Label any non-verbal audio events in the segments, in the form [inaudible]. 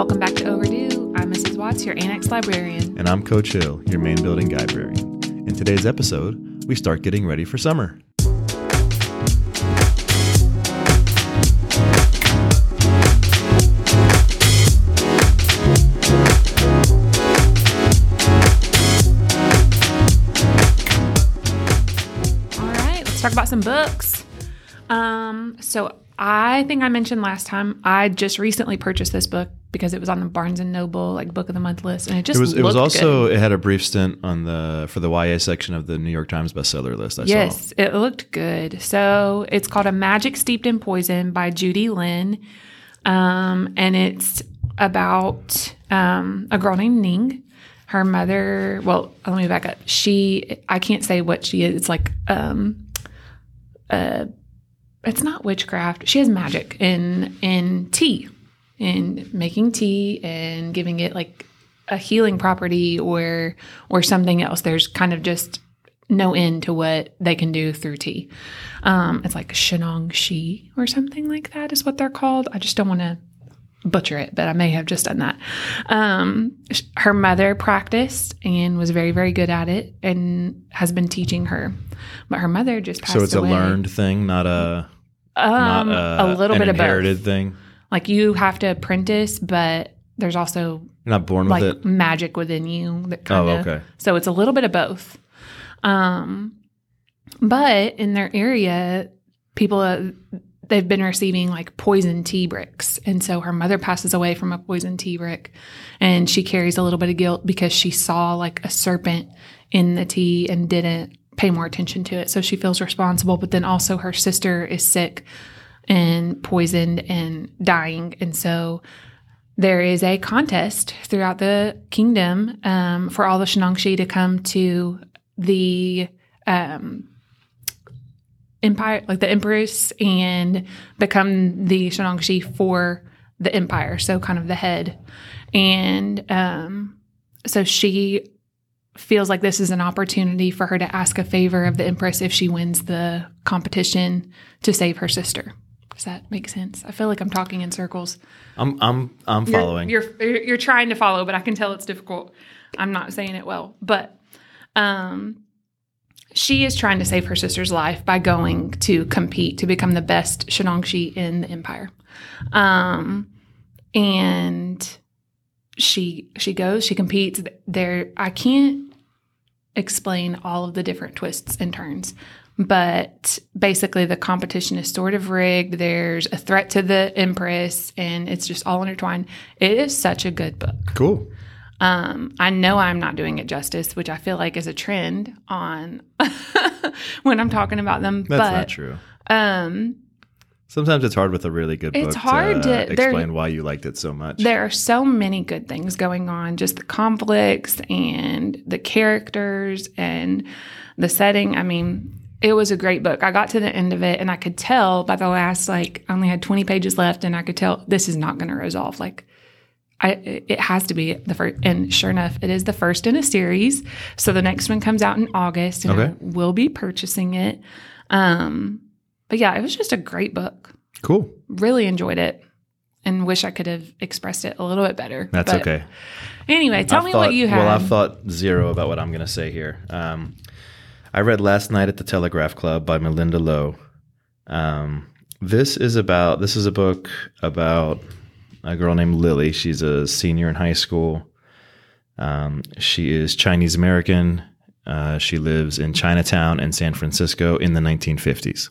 Welcome back to Overdue. I'm Mrs. Watts, your Annex librarian. And I'm Coach Hill, your main building librarian. In today's episode, we start getting ready for summer. All right, let's talk about some books. Um, so I think I mentioned last time I just recently purchased this book because it was on the Barnes and Noble like book of the month list, and it just It was it was also good. it had a brief stint on the for the YA section of the New York Times bestseller list. I saw. Yes, it looked good. So it's called A Magic Steeped in Poison by Judy Lin. Um, and it's about um, a girl named Ning. Her mother, well, let me back up. She, I can't say what she is. It's like, um, uh, it's not witchcraft. She has magic in in tea, in making tea and giving it like a healing property or or something else. There's kind of just no end to what they can do through tea. Um, it's like Shenong Shi or something like that is what they're called. I just don't want to butcher it, but I may have just done that. Um, her mother practiced and was very, very good at it and has been teaching her. But her mother just passed So it's away. a learned thing, not a um, not a, a little bit of inherited both. thing. Like you have to apprentice, but there's also You're not born like with it. magic within you that Oh, kind of okay. so it's a little bit of both um but in their area people uh, they've been receiving like poison tea bricks. And so her mother passes away from a poison tea brick and she carries a little bit of guilt because she saw like a serpent in the tea and didn't pay more attention to it. So she feels responsible but then also her sister is sick and poisoned and dying. And so there is a contest throughout the kingdom um, for all the Shenongshi to come to the um, empire, like the empress, and become the Shenongshi for the empire. So, kind of the head. And um, so she feels like this is an opportunity for her to ask a favor of the empress if she wins the competition to save her sister. Does that make sense? I feel like I'm talking in circles. I'm I'm I'm following. You're, you're you're trying to follow, but I can tell it's difficult. I'm not saying it well, but um, she is trying to save her sister's life by going to compete to become the best Shenongshi in the empire. Um, and she she goes, she competes. There, I can't explain all of the different twists and turns. But basically, the competition is sort of rigged. There's a threat to the Empress, and it's just all intertwined. It is such a good book. cool. Um, I know I'm not doing it justice, which I feel like is a trend on [laughs] when I'm talking about them. That's but not true. um, Sometimes it's hard with a really good book It's hard to, to- there- explain why you liked it so much. there are so many good things going on just the conflicts and the characters and the setting i mean it was a great book i got to the end of it and i could tell by the last like i only had 20 pages left and i could tell this is not going to resolve like I, it has to be the first, and sure enough, it is the first in a series. So the next one comes out in August, and I Okay. will be purchasing it. Um, but yeah, it was just a great book cool. really enjoyed it and wish I could have expressed it a little bit better. That's But okay. Anyway, tell I've me thought- what you have. Well, I've thought zero about what I'm going to say here. Um, I read Last Night at the Telegraph Club by Malinda Lo. Um, this is about this is a book about a girl named Lily. She's a senior in high school. Um, she is Chinese American. Uh, she lives in Chinatown in San Francisco in the 1950s.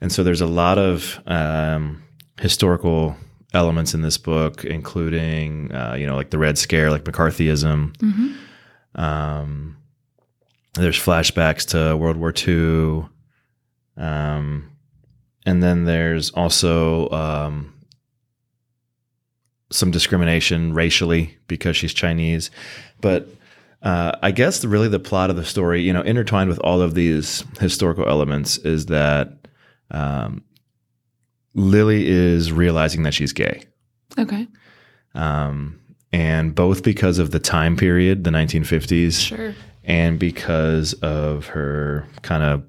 And so there's a lot of um, historical elements in this book, including, uh, you know, like the Red Scare, like McCarthyism. Mhm. Um, there's flashbacks to World War II. Um, and then there's also um, some discrimination racially because she's Chinese. But uh, I guess the, really the plot of the story, you know, intertwined with all of these historical elements is that um, Lily is realizing that she's gay. Okay. Um, and both because of the time period, the 1950s, Sure. and because of her kind of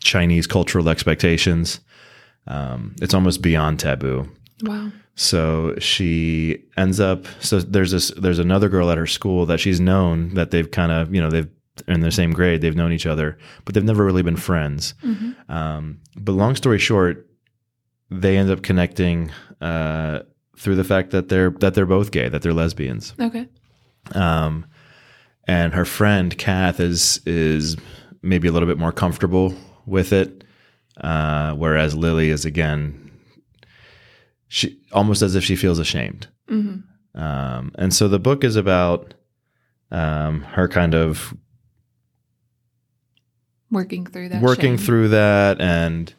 Chinese cultural expectations, um, it's almost beyond taboo. Wow. so she ends up. So there's this. There's another girl at her school that she's known that they've kind of you know they've in the same grade. They've known each other, but they've never really been friends. Um, but long story short, they end up connecting uh, through the fact that they're that they're both gay, that they're lesbians. Okay. Um, and her friend Kath is is maybe a little bit more comfortable with it, uh, whereas Lily is again, she almost as if she feels ashamed. hmm Um, and so the book is about um, her kind of Working through that. working shame. through that and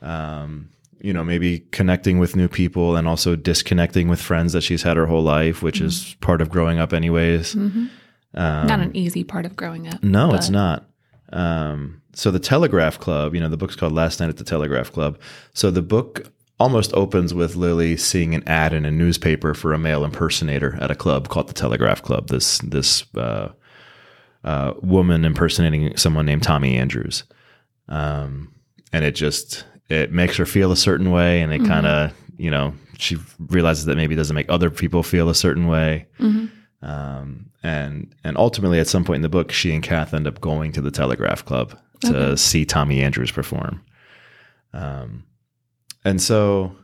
um, you know maybe connecting with new people and also disconnecting with friends that she's had her whole life which is part of growing up anyways Mhm. um, Not an easy part of growing up. no it's not um, so the telegraph club you know the book's called last night at the telegraph club so the book almost opens with lily seeing an ad in a newspaper for a male impersonator at a club called the telegraph club. This this uh, uh, woman impersonating someone named tommy andrews. Um, and it just it makes her feel a certain way. And it kind of you know she realizes that maybe it doesn't make other people feel a certain way. Mhm. um, and and ultimately at some point in the book she and kath end up going to the telegraph club to Okay. see tommy andrews perform. Um, and so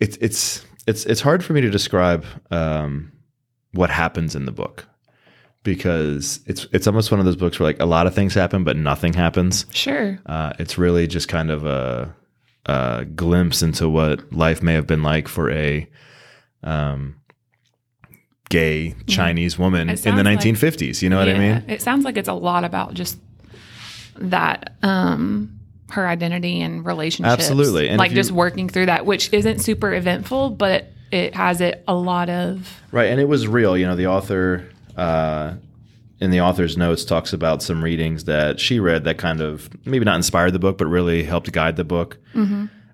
it's it's it's it's hard for me to describe um, what happens in the book because it's it's almost one of those books where like a lot of things happen but nothing happens. Sure. Uh, it's really just kind of a, a glimpse into what life may have been like for a um, gay Chinese woman in the sounds like- 1950s. You know what I mean? It sounds like it's a lot about just that um her identity and relationships. Absolutely. And like you- just working through that, which isn't super eventful, but it has it a lot of Right, and it was real. You know, the author uh, in the author's notes talks about some readings that she read that kind of maybe not inspired the book, but really helped guide the book.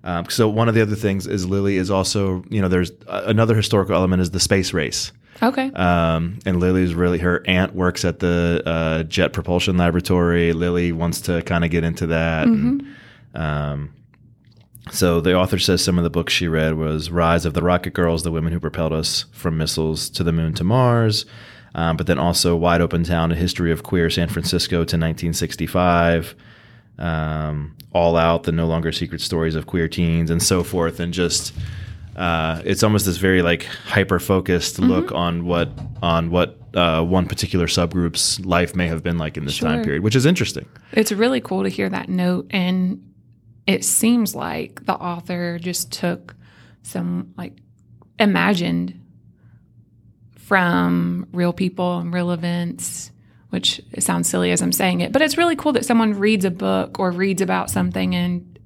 Um, so one of the other things is Lily is also, you know, there's uh, another historical element is the space race. Okay. Um, and Lily's really her aunt works at the uh, Jet Propulsion Laboratory. Lily wants to kind of get into that. And, um, so the author says some of the books she read was Rise of the Rocket Girls, the women who propelled us from missiles to the moon to Mars. Um, but then also Wide Open Town, a history of queer San Francisco to 1965. Um, All Out, the no longer secret stories of queer teens, and so forth. And just uh, it's almost this very like hyper focused look on what on what uh, one particular subgroup's life may have been like in this time period, which is interesting. It's really cool to hear that note. And it seems like the author just took some, like, imagined from real people and real events, which sounds silly as I'm saying it, but it's really cool that someone reads a book or reads about something and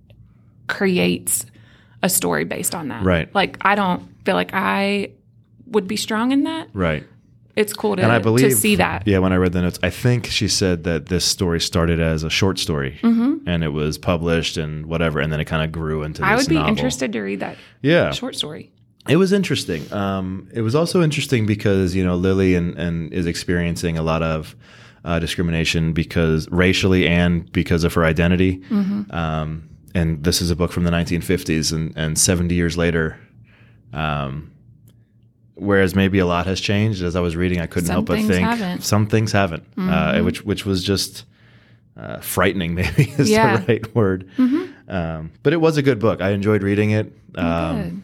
creates a story based on that. Right. Like, I don't feel like I would be strong in that. Right. It's cool to, and I believe to see that. Yeah, when I read the notes, I think she said that this story started as a short story, Mm-hmm. and it was published and whatever, and then it kind of grew into. This I would be novel. interested to read that Yeah, short story. it was interesting. Um, it was also interesting because you know Lily and, and is experiencing a lot of uh, discrimination because racially and because of her identity. Mm-hmm. Um, and this is a book from the 1950s, and, and 70 years later. Um, whereas maybe a lot has changed. As I was reading, I couldn't Some help but think haven't. some things haven't, uh, Mhm. which which was just uh, frightening. [laughs] Maybe is Yeah. the right word. Mm-hmm. Um, but it was a good book. I enjoyed reading it. Um, Good.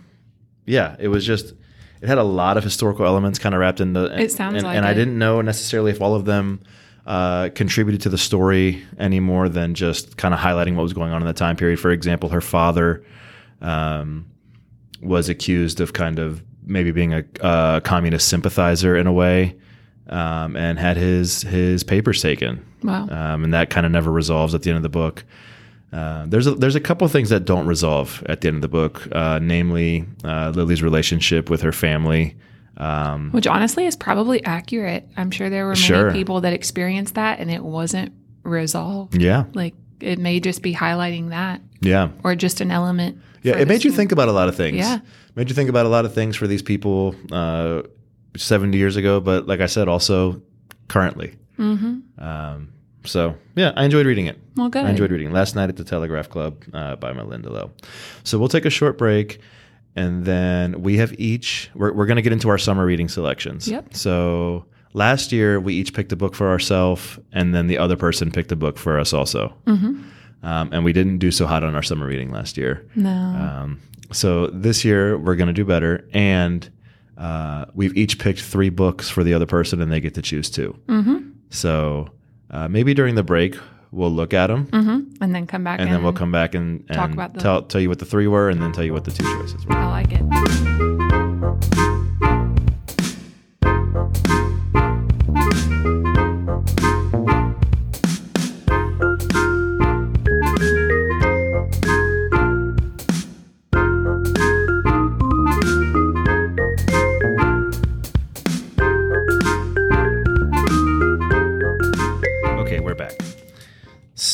yeah, it was just it had a lot of historical elements kind of wrapped in the. It sounds and, like and I didn't know necessarily if all of them uh, contributed to the story any more than just kind of highlighting what was going on in the time period. For example, her father um, was accused of kind of maybe being a, a communist sympathizer in a way, um, and had his his papers taken Wow. um, and that kind of never resolves at the end of the book. Uh, there's a, there's a couple of things that don't resolve at the end of the book, uh, namely uh, Lily's relationship with her family. Um, Which honestly is probably accurate. I'm sure there were many Sure. people that experienced that and it wasn't resolved. yeah, Like it may just be highlighting that yeah, or just an element. yeah. It made you think about a lot of things. Yeah. made you think about a lot of things for these people uh, 70 years ago, but like I said, also currently. Mhm. Um, So yeah, I enjoyed reading it. Well, good. I enjoyed reading Last Night at the Telegraph Club uh, by Malinda Lo. So we'll take a short break, and then we have each. We're, we're going to get into our summer reading selections. Yep. So last year we each picked a book for ourselves, and then the other person picked a book for us also. Mm-hmm. Um, and we didn't do so hot on our summer reading last year. No. Um, so this year we're going to do better, and uh, we've each picked three books for the other person, and they get to choose 2 mm-hmm. So uh, maybe during the break we'll look at them, Mm-hmm. And then come back and then we'll come back and, and talk about the- tell tell you what the three were, and then tell you what the two choices were. I like it.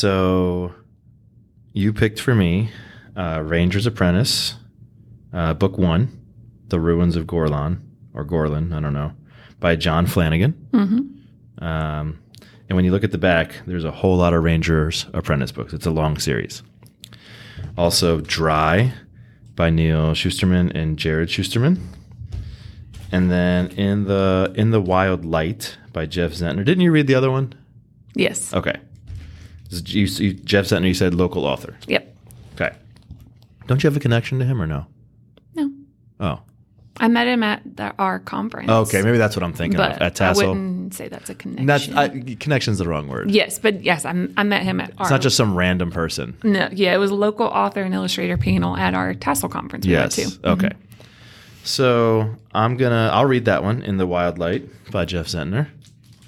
So you picked for me uh, Ranger's Apprentice, uh, book one, The Ruins of Gorlan or Gorlin, I don't know, by John Flanagan. Mm-hmm. Um, and when you look at the back, there's a whole lot of Ranger's Apprentice books. It's a long series. Also, Dry by Neal Shusterman and Jarrod Shusterman. And then in the in the Wild Light by Jeff Zentner. Didn't you read the other one? Yes. Okay. You, you, Jeff Zentner, you said local author. Yep. Okay. Don't you have a connection to him or no? No. Oh. I met him at the, our conference. Okay, maybe that's what I'm thinking but of. At TASL. I wouldn't say that's a connection. That's I, connection's the wrong word. yes, but yes, I, I met him at our. It's not just some random person. no, yeah, it was a local author and illustrator panel at our TASL conference. We Yes. went to. Okay. Mm-hmm. So I'm gonna I'll read that one in the Wild Light by Jeff Zentner.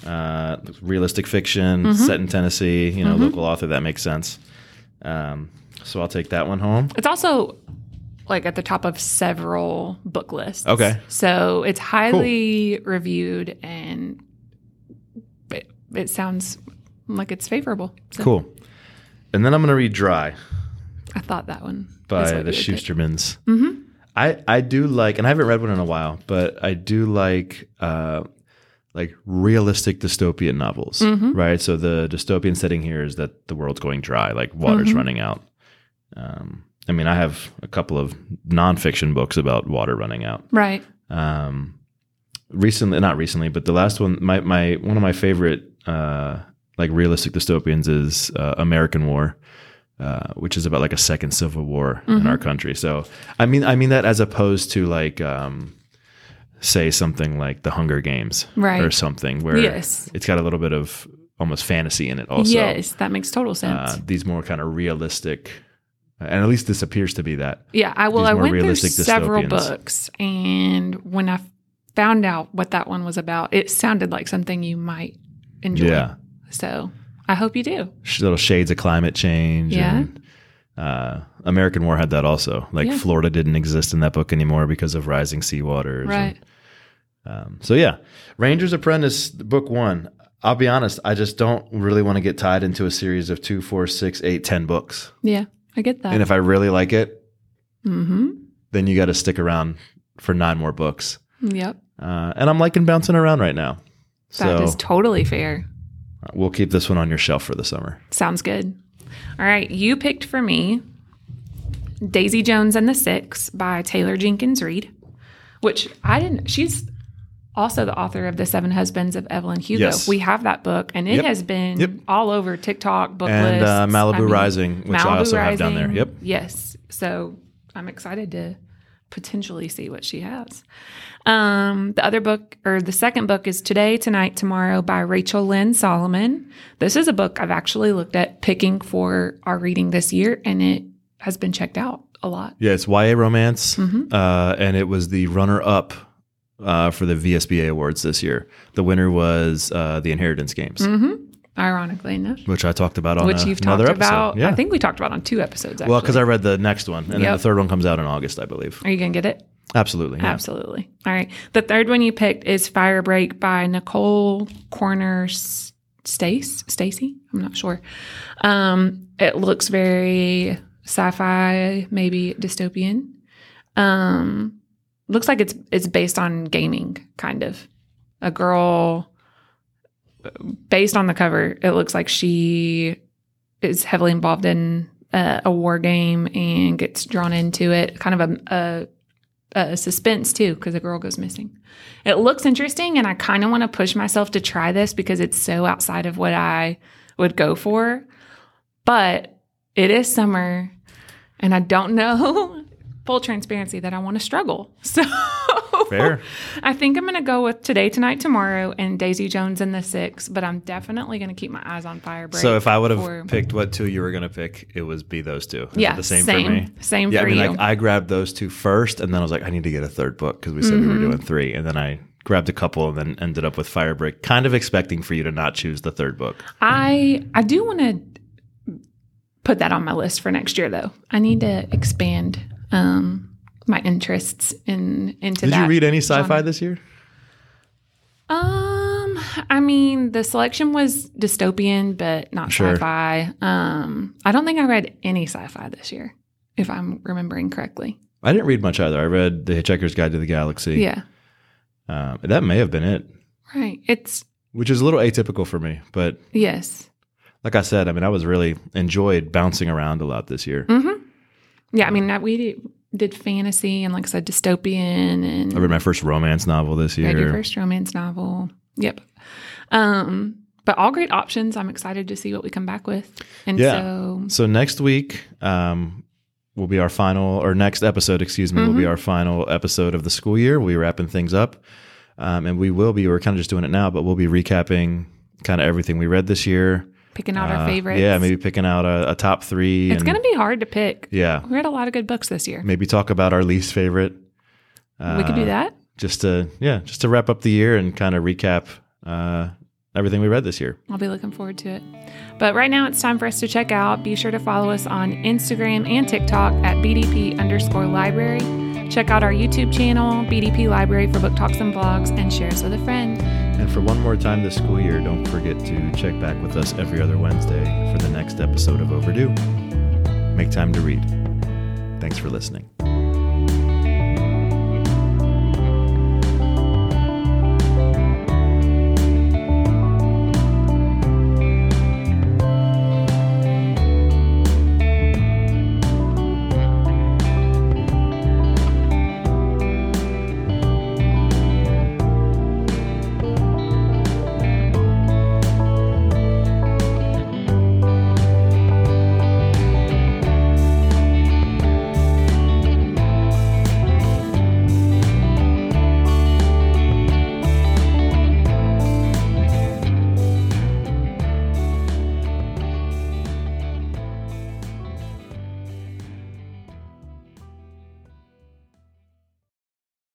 Uh, realistic fiction Mm-hmm. set in Tennessee. You know, local author. That makes sense. Um, so I'll take that one home. It's also like at the top of several book lists. Okay. So it's highly reviewed and it, it sounds like it's favorable. So Cool. And then I'm gonna read Dry I thought that one by the you would pick. Shustermans. Mhm. I I do like, and I haven't read one in a while, but I do like uh, like realistic dystopian novels, Mm-hmm. right? So the dystopian setting here is that the world's going dry, like water's Mm-hmm. running out. Um, I mean, I have a couple of nonfiction books about water running out. Right. Um, recently, not recently, but the last one, my my one of my favorite uh, like realistic dystopians is uh, American War, uh, which is about like a second civil war in Mm-hmm. our country. So I mean, I mean that as opposed to like. Um, say something like the Hunger Games, Right. or something where Yes. it's got a little bit of almost fantasy in it. Also, yes, that makes total sense. uh, these more kind of realistic, and at least this appears to be that. Yeah, I well, I went through several dystopians. books, and when I found out what that one was about, it sounded like something you might enjoy. Yeah. So I hope you do. little shades of climate change. Yeah. And, uh, American War had that also. Like Yeah. Florida didn't exist in that book anymore because of rising seawaters. Right. And, um, so yeah, Ranger's Apprentice, book one. I'll be honest, I just don't really want to get tied into a series of two, four, six, eight, ten books. Yeah, I get that. And if I really like it, mm-hmm. then you got to stick around for nine more books. Yep, Uh, and I'm liking bouncing around right now. that So is totally fair. we'll keep this one on your shelf for the summer. Sounds good. All right, you picked for me Daisy Jones and the Six by Taylor Jenkins Reid, which I didn't. She's also the author of The Seven Husbands of Evelyn Hugo. Yes. We have that book, and it Yep. has been Yep. all over TikTok, book And, lists. uh, Malibu I mean, Rising, which I also have down there. Yep. Yes. So I'm excited to potentially see what she has. Um, the other book, or the second book, is Today, Tonight, Tomorrow by Rachel Lynn Solomon. This is a book I've actually looked at picking for our reading this year, and it has been checked out a lot. Yeah, it's YA romance, Mhm. uh, and it was the runner-up uh, for the VSBA awards this year. The winner was uh, the Inheritance Games, hmm Ironically enough, which I talked about on which a- you've talked episode. about. Yeah, I think we talked about on two episodes. Actually. well, because I read the next one, and then the third one comes out in August, I believe. are you gonna get it? Absolutely, yeah. Absolutely. All right. The third one you picked is Firebreak by Nicole Kornher S- Stace. Stacy? I'm not sure. Um, it looks very sci-fi, maybe dystopian. Um, looks like it's it's based on gaming, kind of. A girl based on the cover, it looks like she is heavily involved in uh, a war game and gets drawn into it. Kind of a, a, a suspense too, because a girl goes missing. It looks interesting, and I kind of want to push myself to try this because it's so outside of what I would go for. But it is summer, and I don't [laughs] know. Full transparency that I want to struggle. So [laughs] Fair. I think I'm going to go with Today, Tonight, Tomorrow and Daisy Jones and the Six, but I'm definitely going to keep my eyes on Firebreak. So if I would have for- picked what two you were going to pick, it was be those two. Is yeah, the same, same, for me. same Yeah, for I mean, you. like I grabbed those two first, and then I was like, I need to get a third book because we said we Mm-hmm. were doing three, and then I grabbed a couple, and then ended up with Firebreak, kind of expecting for you to not choose the third book. I I do want to put that on my list for next year, though. I need to expand um, my interests in into Did you read any sci-fi genre. this year? Um, I mean, the selection was dystopian, but not Sure. sci-fi. Um, I don't think I read any sci-fi this year, if I'm remembering correctly. I didn't read much either. I read The Hitchhiker's Guide to the Galaxy. Yeah, Um, that may have been it, right. It's which is a little atypical for me. But yes. like I said, I mean, I was really enjoyed bouncing around a lot this year. Mm-hmm. Yeah, I mean, we did, fantasy and, like I said, dystopian and I read my first romance novel this year. read your first romance novel. Yep. Um, but all great options. I'm excited to see what we come back with. And Yeah. so, So next week um, will be our final, or next episode, excuse me, will be our final episode of the school year. We'll be wrapping things up, um, and we will be. We're kind of just doing it now, but we'll be recapping kind of everything we read this year. Picking out Uh, our favorites. Yeah, maybe picking out a, a top three. It's going to be hard to pick. yeah, We read a lot of good books this year. maybe talk about our least favorite. we could do Uh, that. just to yeah, just to wrap up the year and kind of recap uh, everything we read this year. I'll be looking forward to it. But right now it's time for us to check out. Be sure to follow us on Instagram and TikTok at BDP underscore library. Check out our YouTube channel, BDP Library for book talks and vlogs, and share us with a friend. And for one more time this school year, don't forget to check back with us every other Wednesday for the next episode of Overdue. Make time to read. Thanks for listening.